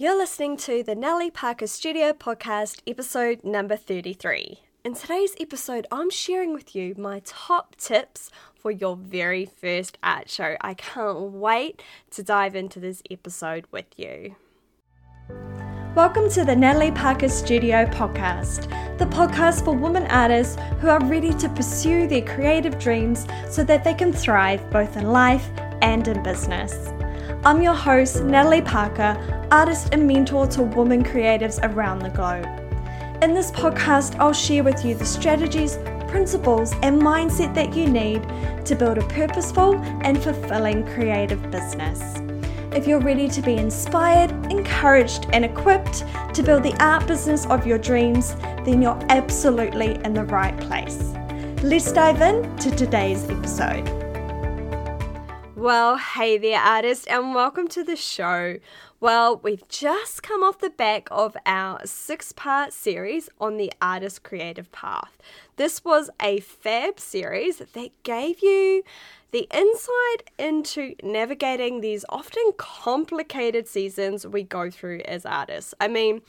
You're listening to the Natalie Parker Studio podcast, episode number 33. In today's episode, I'm sharing with you my top tips for your very first art show. I can't wait to dive into this episode with you. Welcome to the Natalie Parker Studio podcast, the podcast for women artists who are ready to pursue their creative dreams so that they can thrive both in life and in business. I'm your host, Natalie Parker, artist and mentor to women creatives around the globe. In this podcast, I'll share with you the strategies, principles, and mindset that you need to build a purposeful and fulfilling creative business. If you're ready to be inspired, encouraged, and equipped to build the art business of your dreams, then you're absolutely in the right place. Let's dive in to today's episode. Well, hey there, artist, and welcome to the show. Well, we've just come off the back of our six part series on the artist creative path. This was a fab series that gave you the insight into navigating these often complicated seasons we go through as artists. I mean,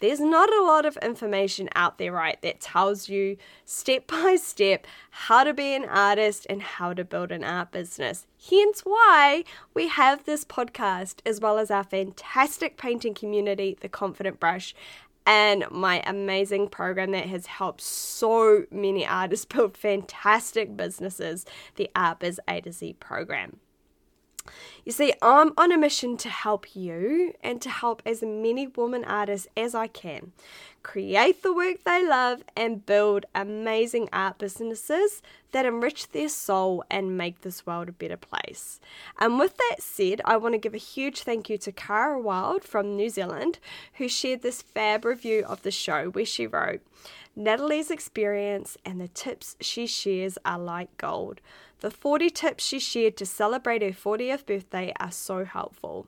there's not a lot of information out there, right, that tells you step by step how to be an artist and how to build an art business. Hence why we have this podcast, as well as our fantastic painting community, The Confident Brush, and my amazing program that has helped so many artists build fantastic businesses, the Art Biz A to Z program. You see, I'm on a mission to help you and to help as many woman artists as I can create the work they love and build amazing art businesses that enrich their soul and make this world a better place. And with that said, I want to give a huge thank you to Cara Wild from New Zealand who shared this fab review of the show where she wrote, Natalie's experience and the tips she shares are like gold. The 40 tips she shared to celebrate her 40th birthday are so helpful.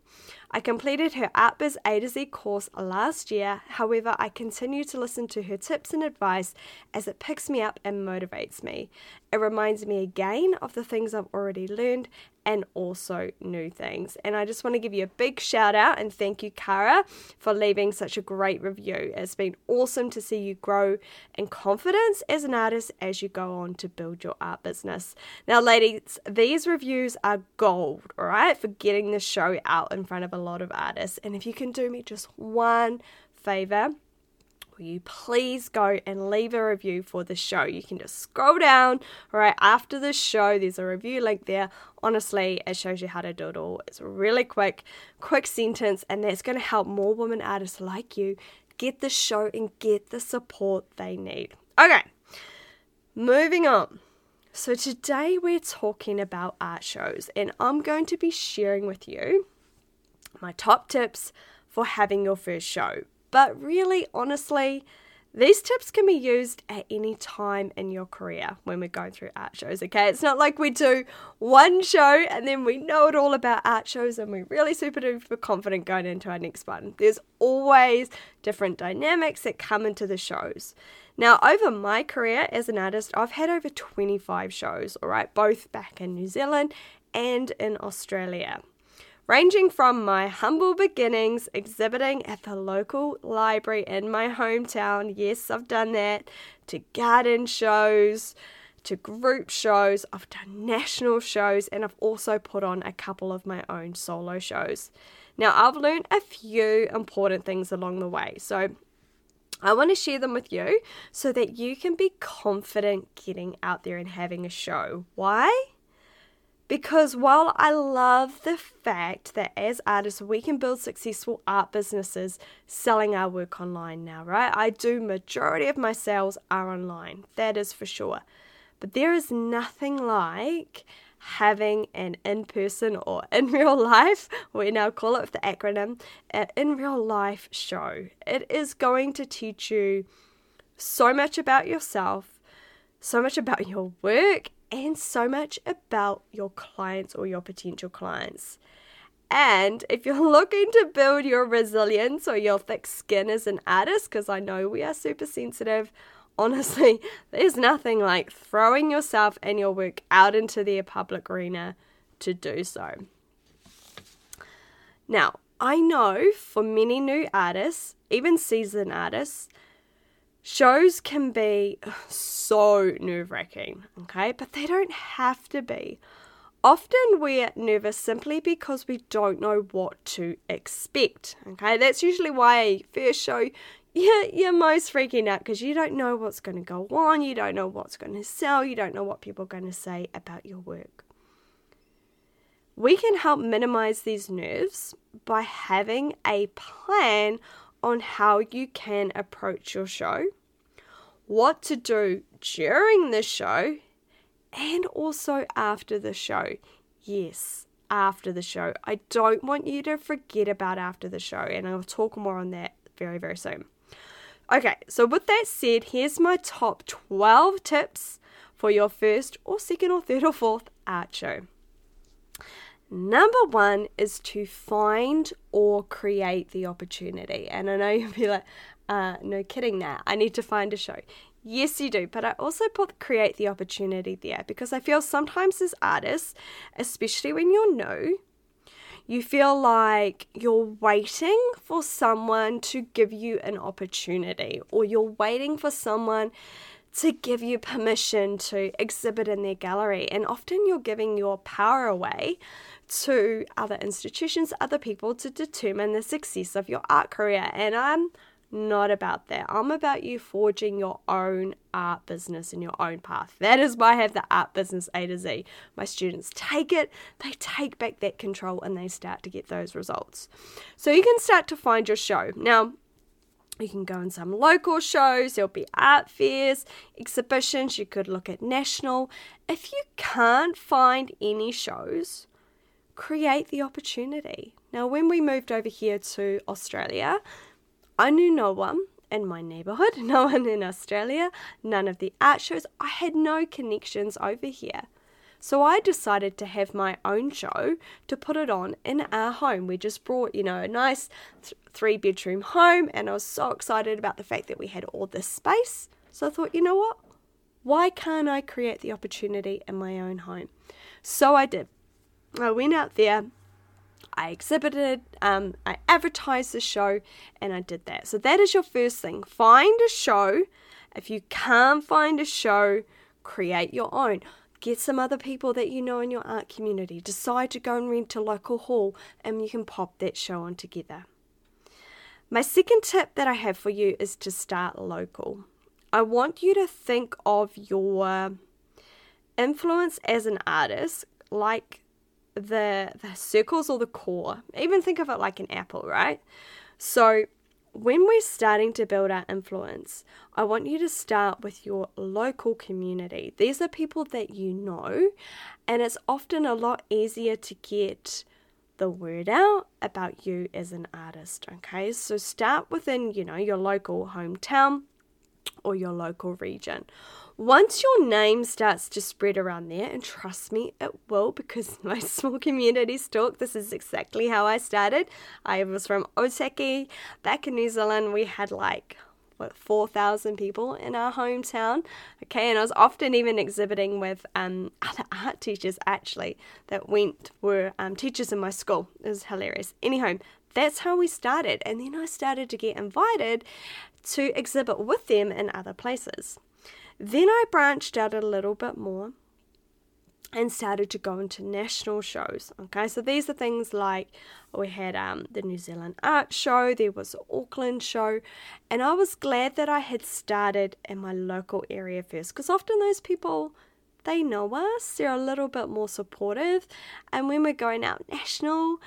I completed her ArtBiz A to Z course last year, however, I continue to listen to her tips and advice as it picks me up and motivates me. It reminds me again of the things I've already learned and also new things. And I just want to give you a big shout out and thank you, Cara, for leaving such a great review. It's been awesome to see you grow in confidence as an artist as you go on to build your art business. Now, ladies, these reviews are gold, all right, for getting the show out in front of a lot of artists. And if you can do me just one favor, will you please go and leave a review for the show? You can just scroll down right after the show. There's a review link there. Honestly, it shows you how to do it all. It's really quick, quick sentence, and that's going to help more women artists like you get the show and get the support they need. Okay, moving on. So, today we're talking about art shows, and I'm going to be sharing with you my top tips for having your first show. But really, honestly, these tips can be used at any time in your career when we're going through art shows, okay? It's not like we do one show and then we know it all about art shows and we're really super duper confident going into our next one. There's always different dynamics that come into the shows. Now, over my career as an artist, I've had over 25 shows, all right, both back in New Zealand and in Australia ranging from my humble beginnings exhibiting at the local library in my hometown. Yes, I've done that, to garden shows, to group shows, I've done national shows, and I've also put on a couple of my own solo shows. Now, I've learned a few important things along the way. So, I want to share them with you so that you can be confident getting out there and having a show. Why? Because while I love the fact that as artists we can build successful art businesses selling our work online now, right? I do majority of my sales are online. That is for sure. But there is nothing like having an in-person or in real life, we now call it the acronym, an in real life show. It is going to teach you so much about yourself, so much about your work and so much about your clients or your potential clients. And if you're looking to build your resilience or your thick skin as an artist, because I know we are super sensitive, honestly, there's nothing like throwing yourself and your work out into the public arena to do so. Now, I know for many new artists, even seasoned artists, shows can be so nerve wracking, okay? But they don't have to be. Often we're nervous simply because we don't know what to expect, okay? That's usually why first show you're most freaking out because you don't know what's going to go on, you don't know what's going to sell, you don't know what people are going to say about your work. We can help minimize these nerves by having a plan on how you can approach your show, what to do during the show, and also after the show. Yes, after the show. I don't want you to forget about after the show, and I'll talk more on that very, very soon. Okay, so with that said, here's my top 12 tips for your first or second or third or fourth art show. Number one is to find or create the opportunity. And I know you'll be like, uh, no kidding now. I need to find a show. Yes, you do, but I also put create the opportunity there because I feel sometimes as artists, especially when you're new, you feel like you're waiting for someone to give you an opportunity or you're waiting for someone to give you permission to exhibit in their gallery. And often you're giving your power away to other institutions, other people to determine the success of your art career. And I'm not about that. I'm about you forging your own art business and your own path. That is why I have the art business A to Z. My students take it, they take back that control, and they start to get those results. So you can start to find your show. Now, you can go in some local shows, there'll be art fairs, exhibitions, you could look at national. If you can't find any shows, create the opportunity. Now, when we moved over here to Australia, I knew no one in my neighborhood, no one in Australia, none of the art shows. I had no connections over here. So I decided to have my own show to put it on in our home. We just brought, you know, a nice th- three bedroom home, and I was so excited about the fact that we had all this space. So I thought, you know what? Why can't I create the opportunity in my own home? So I did. I went out there I exhibited, um, I advertised the show, and I did that. So that is your first thing. Find a show. If you can't find a show, create your own. Get some other people that you know in your art community. Decide to go and rent a local hall, and you can pop that show on together. My second tip that I have for you is to start local. I want you to think of your influence as an artist like the the circles or the core. Even think of it like an apple, right? So when we're starting to build our influence, I want you to start with your local community. These are people that you know, and it's often a lot easier to get the word out about you as an artist. Okay, so start within, you know, your local hometown or your local region. Once your name starts to spread around there, and trust me, it will because my small community stalk, this is exactly how I started. I was from Otaki. Back in New Zealand, we had like what 4,000 people in our hometown. Okay, and I was often even exhibiting with um, other art teachers actually that went were um, teachers in my school. It was hilarious. Anyhow, that's how we started, and then I started to get invited to exhibit with them in other places. Then I branched out a little bit more and started to go into national shows. Okay, so these are things like we had um, the New Zealand Art Show, there was the Auckland show, and I was glad that I had started in my local area first because often those people they know us, they're a little bit more supportive, and when we're going out national,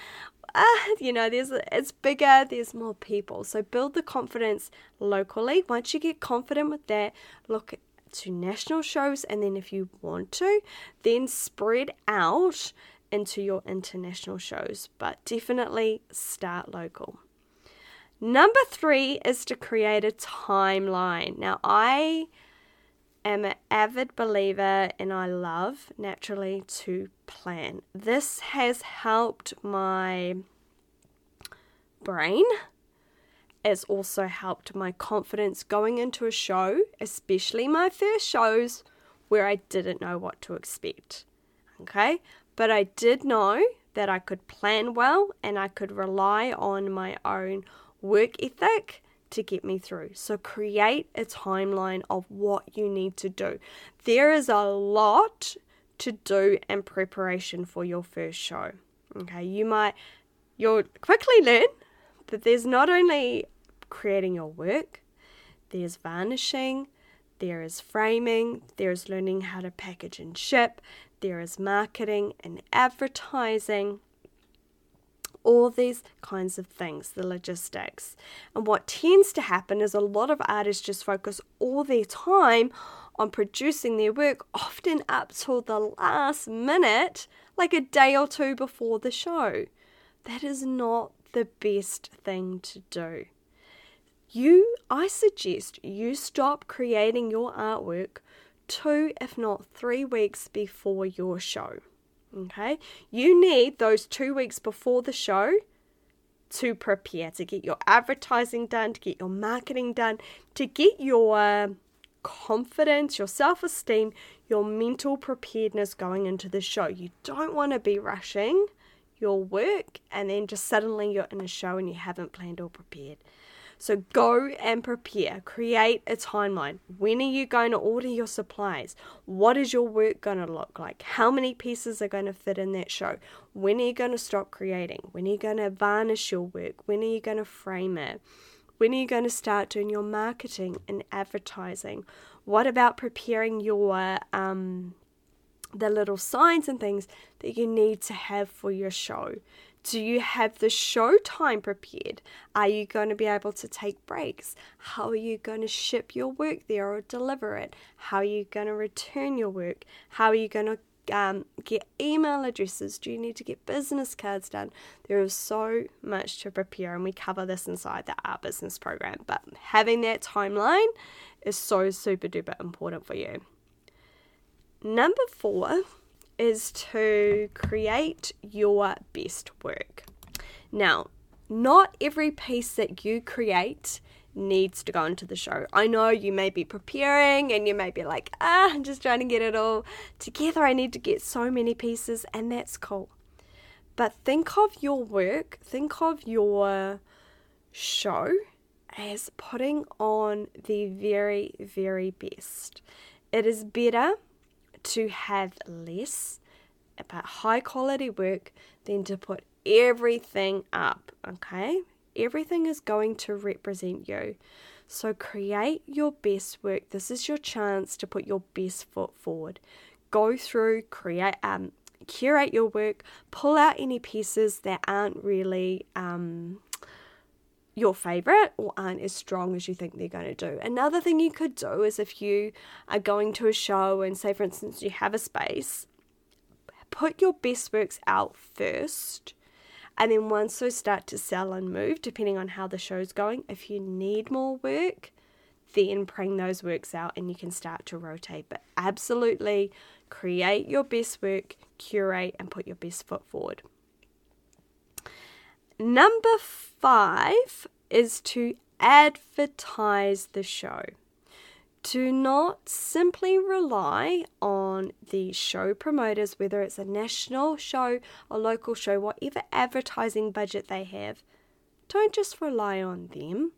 uh, you know, there's it's bigger, there's more people. So build the confidence locally. Once you get confident with that, look to national shows, and then if you want to, then spread out into your international shows, but definitely start local. Number three is to create a timeline. Now, I am an avid believer and I love naturally to plan. This has helped my brain has also helped my confidence going into a show, especially my first shows where I didn't know what to expect. Okay, but I did know that I could plan well and I could rely on my own work ethic to get me through. So create a timeline of what you need to do. There is a lot to do in preparation for your first show. Okay, you might you'll quickly learn that there's not only creating your work, there's varnishing, there is framing, there is learning how to package and ship, there is marketing and advertising, all these kinds of things, the logistics. And what tends to happen is a lot of artists just focus all their time on producing their work, often up till the last minute, like a day or two before the show. That is not the best thing to do. You, I suggest you stop creating your artwork two, if not three weeks before your show. Okay, you need those two weeks before the show to prepare, to get your advertising done, to get your marketing done, to get your um, confidence, your self esteem, your mental preparedness going into the show. You don't want to be rushing your work and then just suddenly you're in a show and you haven't planned or prepared. So go and prepare. Create a timeline. When are you going to order your supplies? What is your work going to look like? How many pieces are going to fit in that show? When are you going to stop creating? When are you going to varnish your work? When are you going to frame it? When are you going to start doing your marketing and advertising? What about preparing your um, the little signs and things that you need to have for your show? Do you have the show time prepared? Are you going to be able to take breaks? How are you going to ship your work there or deliver it? How are you going to return your work? How are you going to um, get email addresses? Do you need to get business cards done? There is so much to prepare, and we cover this inside the Art Business Program. But having that timeline is so super duper important for you. Number four is to create your best work. Now, not every piece that you create needs to go into the show. I know you may be preparing and you may be like, ah, I'm just trying to get it all together. I need to get so many pieces, and that's cool. But think of your work, think of your show as putting on the very, very best. It is better to have less but high quality work than to put everything up, okay? Everything is going to represent you. So create your best work. This is your chance to put your best foot forward. Go through, create, um, curate your work, pull out any pieces that aren't really um, your favorite or aren't as strong as you think they're going to do. Another thing you could do is if you are going to a show and, say, for instance, you have a space, put your best works out first. And then once those start to sell and move, depending on how the show's going, if you need more work, then bring those works out and you can start to rotate. But absolutely create your best work, curate, and put your best foot forward. Number five is to advertise the show. Do not simply rely on the show promoters, whether it's a national show, a local show, whatever advertising budget they have. Don't just rely on them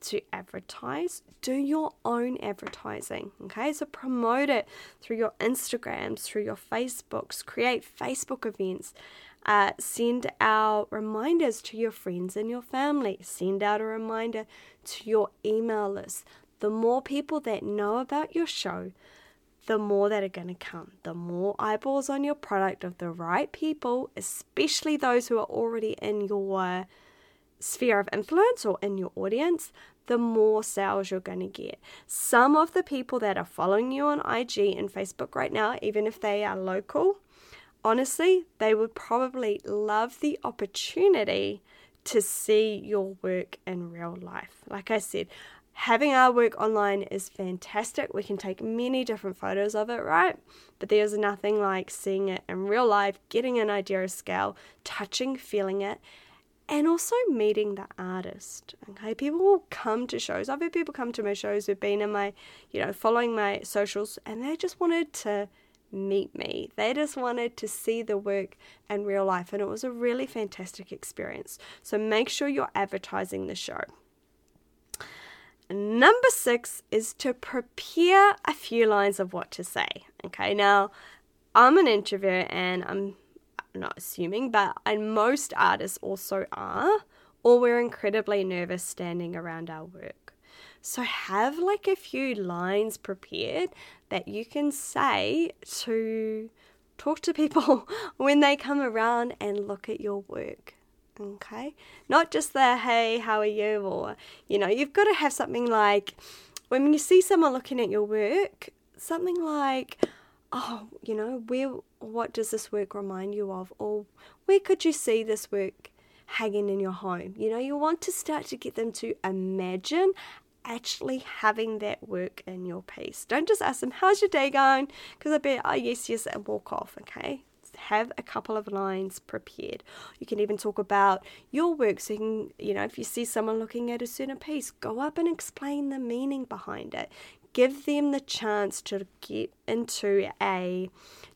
to advertise, do your own advertising. Okay, so promote it through your Instagrams, through your Facebooks, create Facebook events, uh, send out reminders to your friends and your family, send out a reminder to your email list. The more people that know about your show, the more that are going to come. The more eyeballs on your product of the right people, especially those who are already in your sphere of influence or in your audience, the more sales you're going to get. Some of the people that are following you on IG and Facebook right now, even if they are local, honestly, they would probably love the opportunity to see your work in real life. Like I said, having our work online is fantastic. We can take many different photos of it, right? But there's nothing like seeing it in real life, getting an idea of scale, touching, feeling it, and also meeting the artist. Okay, people will come to shows. I've had people come to my shows who've been in my, you know, following my socials, and they just wanted to meet me. They just wanted to see the work in real life, and it was a really fantastic experience. So make sure you're advertising the show. Number six is to prepare a few lines of what to say. Okay, now I'm an introvert and I'm not assuming, but and most artists also are, or we're incredibly nervous standing around our work. So have like a few lines prepared that you can say to talk to people when they come around and look at your work. Okay? Not just the hey, how are you? Or, you know, you've got to have something like when you see someone looking at your work, something like, oh, you know, where, what does this work remind you of? Or where could you see this work hanging in your home? You know, you want to start to get them to imagine actually having that work in your piece. Don't just ask them, how's your day going? Because I bet, oh, yes, yes, and walk off, okay? have a couple of lines prepared. You can even talk about your work. So you can, you know, if you see someone looking at a certain piece, go up and explain the meaning behind it. Give them the chance to get into a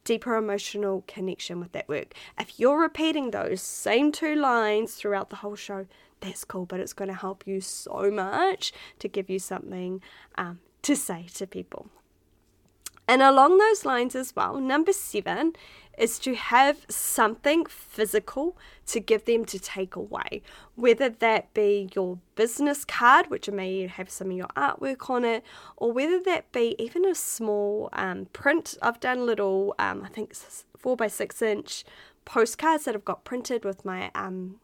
deeper emotional connection with that work. If you're repeating those same two lines throughout the whole show, that's cool, but it's going to help you so much to give you something um, to say to people. And along those lines as well, number seven is to have something physical to give them to take away, whether that be your business card, which may have some of your artwork on it, or whether that be even a small um, print. I've done little, um, I think, four by six inch postcards that I've got printed with my um,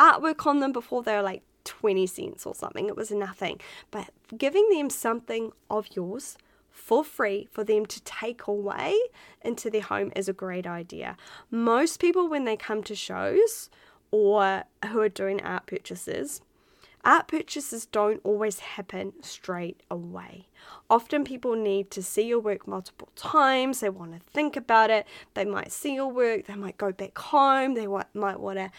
artwork on them before they were like 20 cents or something. It was nothing. But giving them something of yours for free for them to take away into their home is a great idea. Most people, when they come to shows or who are doing art purchases, art purchases don't always happen straight away. Often people need to see your work multiple times, they want to think about it, they might see your work, they might go back home, they might want to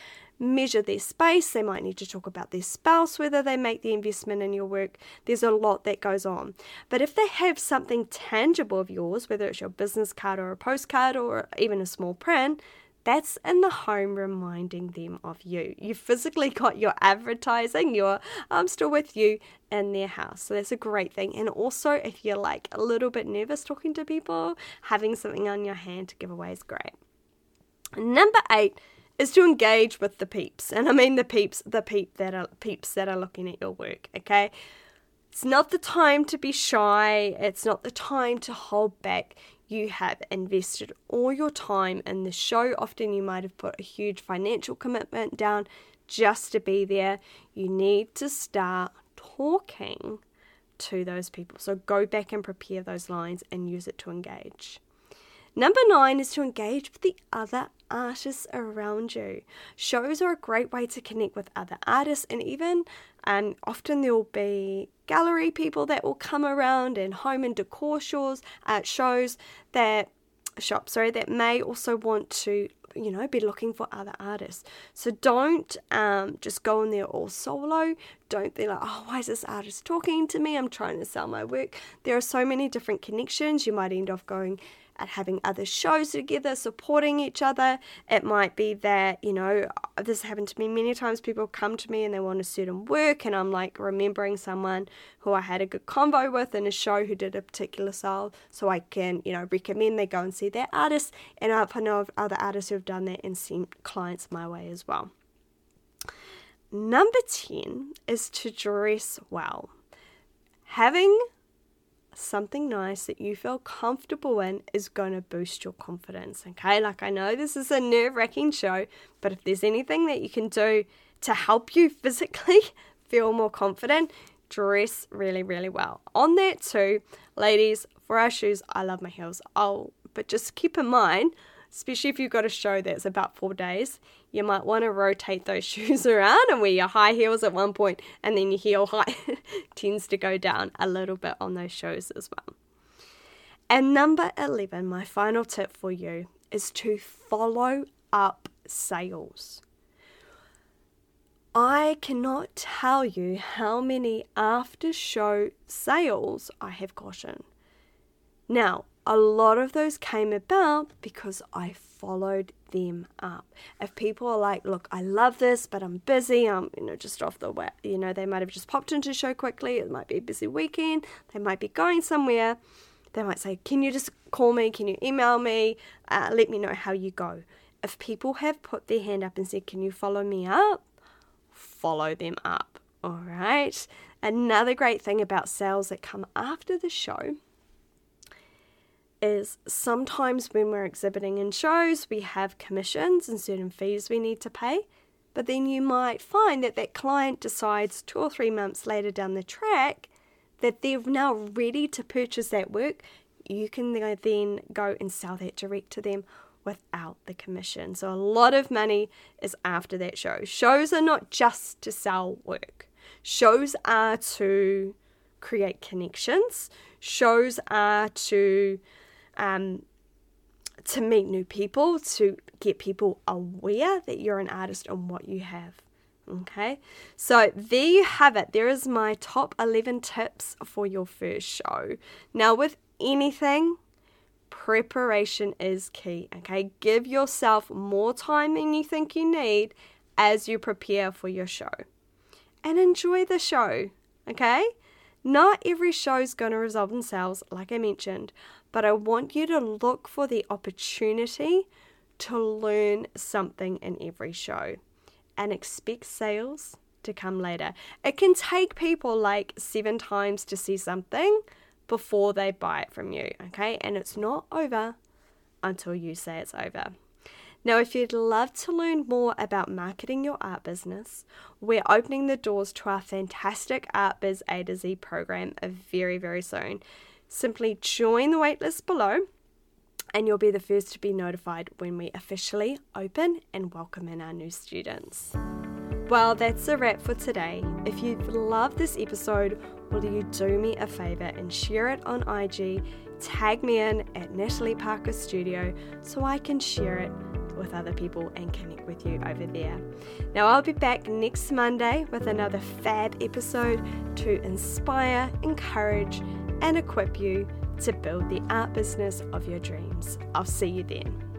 measure their space. They might need to talk about their spouse, whether they make the investment in your work. There's a lot that goes on. But if they have something tangible of yours, whether it's your business card or a postcard or even a small print, that's in the home reminding them of you. You physically got your advertising, your I'm still with you in their house. So that's a great thing. And also, if you're like a little bit nervous talking to people, having something on your hand to give away is great. Number eight is to engage with the peeps. And I mean the peeps, the peep that are peeps that are looking at your work, okay? It's not the time to be shy. It's not the time to hold back. You have invested all your time in the show. Often you might have put a huge financial commitment down just to be there. You need to start talking to those people. So go back and prepare those lines and use it to engage. Number nine is to engage with the other artists around you. Shows are a great way to connect with other artists, and even and often there will be gallery people that will come around and home and decor shows, uh, shows that shop sorry that may also want to you know be looking for other artists. So don't um, just go in there all solo. Don't be like oh why is this artist talking to me? I'm trying to sell my work. There are so many different connections. You might end up going at having other shows together, supporting each other. It might be that, you know, this happened to me many times. People come to me and they want a certain work, and I'm like remembering someone who I had a good convo with in a show who did a particular style, so I can, you know, recommend they go and see that artist. And I know of other artists who have done that and sent clients my way as well. Number 10 is to dress well. Having something nice that you feel comfortable in is going to boost your confidence. Okay, like I know this is a nerve wracking show, but if there's anything that you can do to help you physically feel more confident, dress really, really well. On that, too, ladies, for our shoes, I love my heels. Oh, but just keep in mind, especially if you've got a show that's about four days, you might want to rotate those shoes around and wear your high heels at one point and then your heel height tends to go down a little bit on those shows as well. And number 11, my final tip for you is to follow up sales. I cannot tell you how many after show sales I have gotten. Now, a lot of those came about because I followed them up. If people are like, look, I love this, but I'm busy, I'm, you know, just off the way, you know, they might have just popped into show quickly, it might be a busy weekend, they might be going somewhere, they might say, can you just call me, can you email me, uh, let me know how you go. If people have put their hand up and said, can you follow me up, follow them up, all right? Another great thing about sales that come after the show is sometimes when we're exhibiting in shows, we have commissions and certain fees we need to pay. But then you might find that that client decides two or three months later down the track that they're now ready to purchase that work. You can then go and sell that direct to them without the commission. So a lot of money is after that show. Shows are not just to sell work, shows are to create connections, shows are to um, to meet new people, to get people aware that you're an artist and what you have. Okay, so there you have it. There is my top 11 tips for your first show. Now, with anything, preparation is key. Okay, give yourself more time than you think you need as you prepare for your show and enjoy the show. Okay, not every show is going to resolve in sales, like I mentioned, but I want you to look for the opportunity to learn something in every show and expect sales to come later. It can take people like seven times to see something before they buy it from you, okay? And it's not over until you say it's over. Now, if you'd love to learn more about marketing your art business, we're opening the doors to our fantastic Art Biz A to Z program very, very soon. Simply join the waitlist below and you'll be the first to be notified when we officially open and welcome in our new students. Well, that's a wrap for today. If you've loved this episode, will you do me a favour and share it on IG? Tag me in at Natalie Parker Studio so I can share it with other people and connect with you over there. Now, I'll be back next Monday with another fab episode to inspire, encourage, and equip you to build the art business of your dreams. I'll see you then.